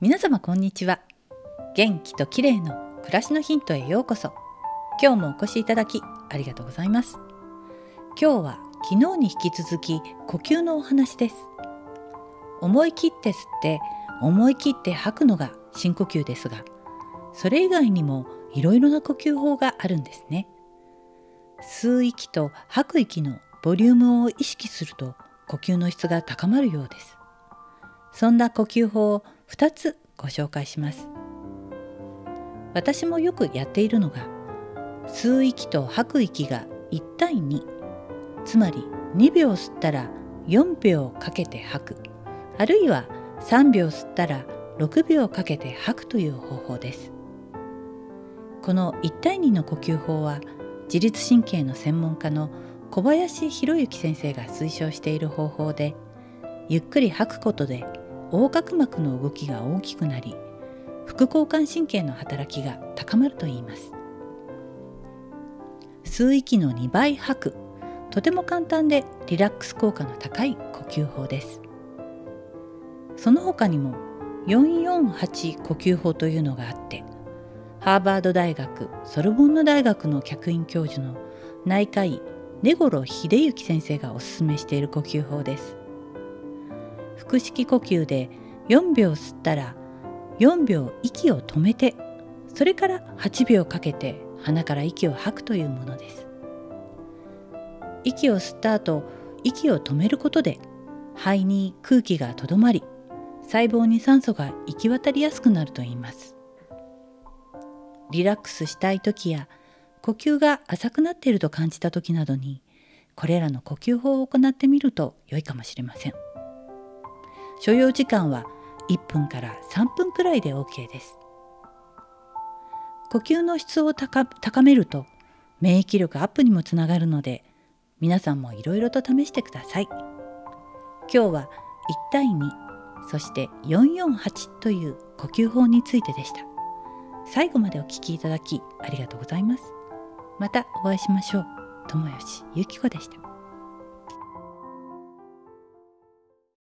皆様こんにちは。元気と綺麗の暮らしのヒントへようこそ。今日もお越しいただきありがとうございます。今日は昨日に引き続き呼吸のお話です。思い切って吸って思い切って吐くのが深呼吸ですがそれ以外にもいろいろな呼吸法があるんですね。吸う息と吐く息のボリュームを意識すると呼吸の質が高まるようです。そんな呼吸法を2つご紹介します。私もよくやっているのが吸う息と吐く息が1対2つまり2秒吸ったら4秒かけて吐く。あるいは3秒吸ったら6秒かけて吐くという方法です。この1対2の呼吸法は自律神経の専門家の小林博之先生が推奨している方法でゆっくり吐くことで横隔膜の動きが大きくなり副交感神経の働きが高まるといいます。吸う息の2倍吐くとても簡単でリラックス効果の高い呼吸法です。その他にも448呼吸法というのがあってハーバード大学ソルボンヌ大学の客員教授の内科医根頃秀幸先生がおすすめしている呼吸法です。腹式呼吸で4秒吸ったら4秒息を止めてそれから8秒かけて鼻から息を吐くというものです。息を吸った後息を止めることで肺に空気がとどまり細胞に酸素が行き渡りやすくなるといいます。リラックスしたい時や呼吸が浅くなっていると感じた時などにこれらの呼吸法を行ってみると良いかもしれません。所要時間は1分から3分くらいで OK です。呼吸の質を高めると免疫力アップにもつながるので皆さんもいろいろと試してください。今日は1対2そして448という呼吸法についてでした。最後までお聴きいただきありがとうございます。またお会いしましょう。友吉ゆき子でした。